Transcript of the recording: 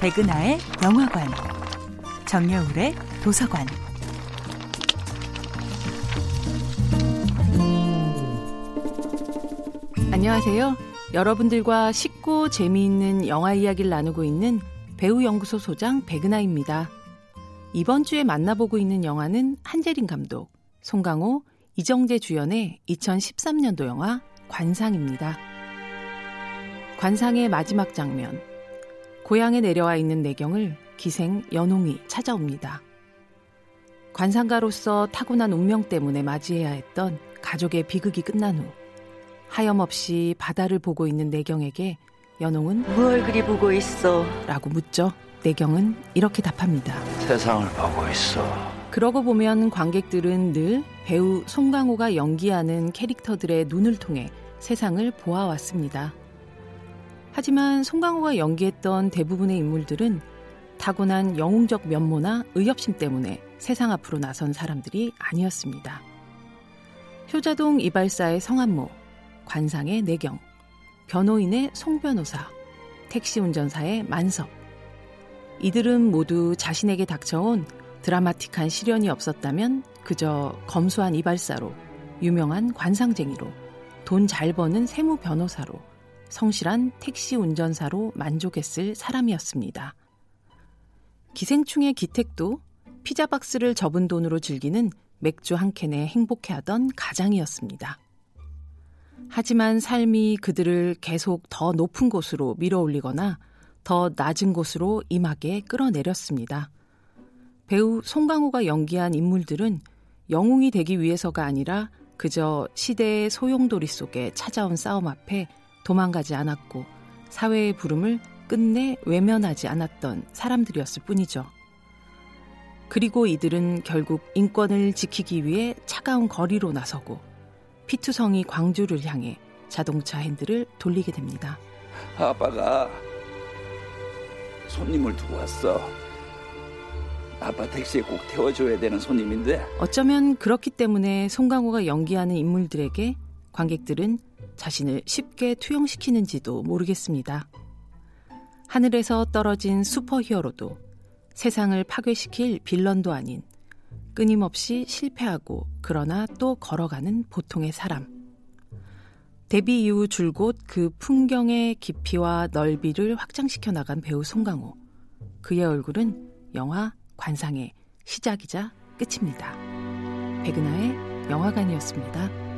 백은하의 영화관, 정여울의 도서관. 안녕하세요. 여러분들과 쉽고 재미있는 영화 이야기를 나누고 있는 배우연구소 소장 백은하입니다. 이번 주에 만나보고 있는 영화는 한재린 감독, 송강호, 이정재 주연의 2013년도 영화 관상입니다. 관상의 마지막 장면. 고향에 내려와 있는 내경을 기생 연홍이 찾아옵니다. 관상가로서 타고난 운명 때문에 맞이해야 했던 가족의 비극이 끝난 후 하염없이 바다를 보고 있는 내경에게 연홍은 뭘 그리 보고 있어? 라고 묻죠. 내경은 이렇게 답합니다. 세상을 보고 있어. 그러고 보면 관객들은 늘 배우 송강호가 연기하는 캐릭터들의 눈을 통해 세상을 보아왔습니다. 하지만 송강호가 연기했던 대부분의 인물들은 타고난 영웅적 면모나 의협심 때문에 세상 앞으로 나선 사람들이 아니었습니다. 효자동 이발사의 성한모, 관상의 내경, 변호인의 송변호사, 택시 운전사의 만석. 이들은 모두 자신에게 닥쳐온 드라마틱한 시련이 없었다면 그저 검소한 이발사로, 유명한 관상쟁이로, 돈 잘 버는 세무 변호사로, 성실한 택시 운전사로 만족했을 사람이었습니다. 기생충의 기택도 피자 박스를 접은 돈으로 즐기는 맥주 한 캔에 행복해하던 가장이었습니다. 하지만 삶이 그들을 계속 더 높은 곳으로 밀어올리거나 더 낮은 곳으로 임하게 끌어내렸습니다. 배우 송강호가 연기한 인물들은 영웅이 되기 위해서가 아니라 그저 시대의 소용돌이 속에 찾아온 싸움 앞에 도망가지 않았고 사회의 부름을 끝내 외면하지 않았던 사람들이었을 뿐이죠. 그리고 이들은 결국 인권을 지키기 위해 차가운 거리로 나서고 피투성이 광주를 향해 자동차 핸들을 돌리게 됩니다. 아빠가 손님을 두고 왔어. 아빠 택시에 꼭 태워줘야 되는 손님인데. 어쩌면 그렇기 때문에 송강호가 연기하는 인물들에게 관객들은 자신을 쉽게 투영시키는지도 모르겠습니다. 하늘에서 떨어진 슈퍼히어로도 세상을 파괴시킬 빌런도 아닌 끊임없이 실패하고 그러나 또 걸어가는 보통의 사람. 데뷔 이후 줄곧 그 풍경의 깊이와 넓이를 확장시켜 나간 배우 송강호. 그의 얼굴은 영화 관상의 시작이자 끝입니다. 백은하의 영화관이었습니다.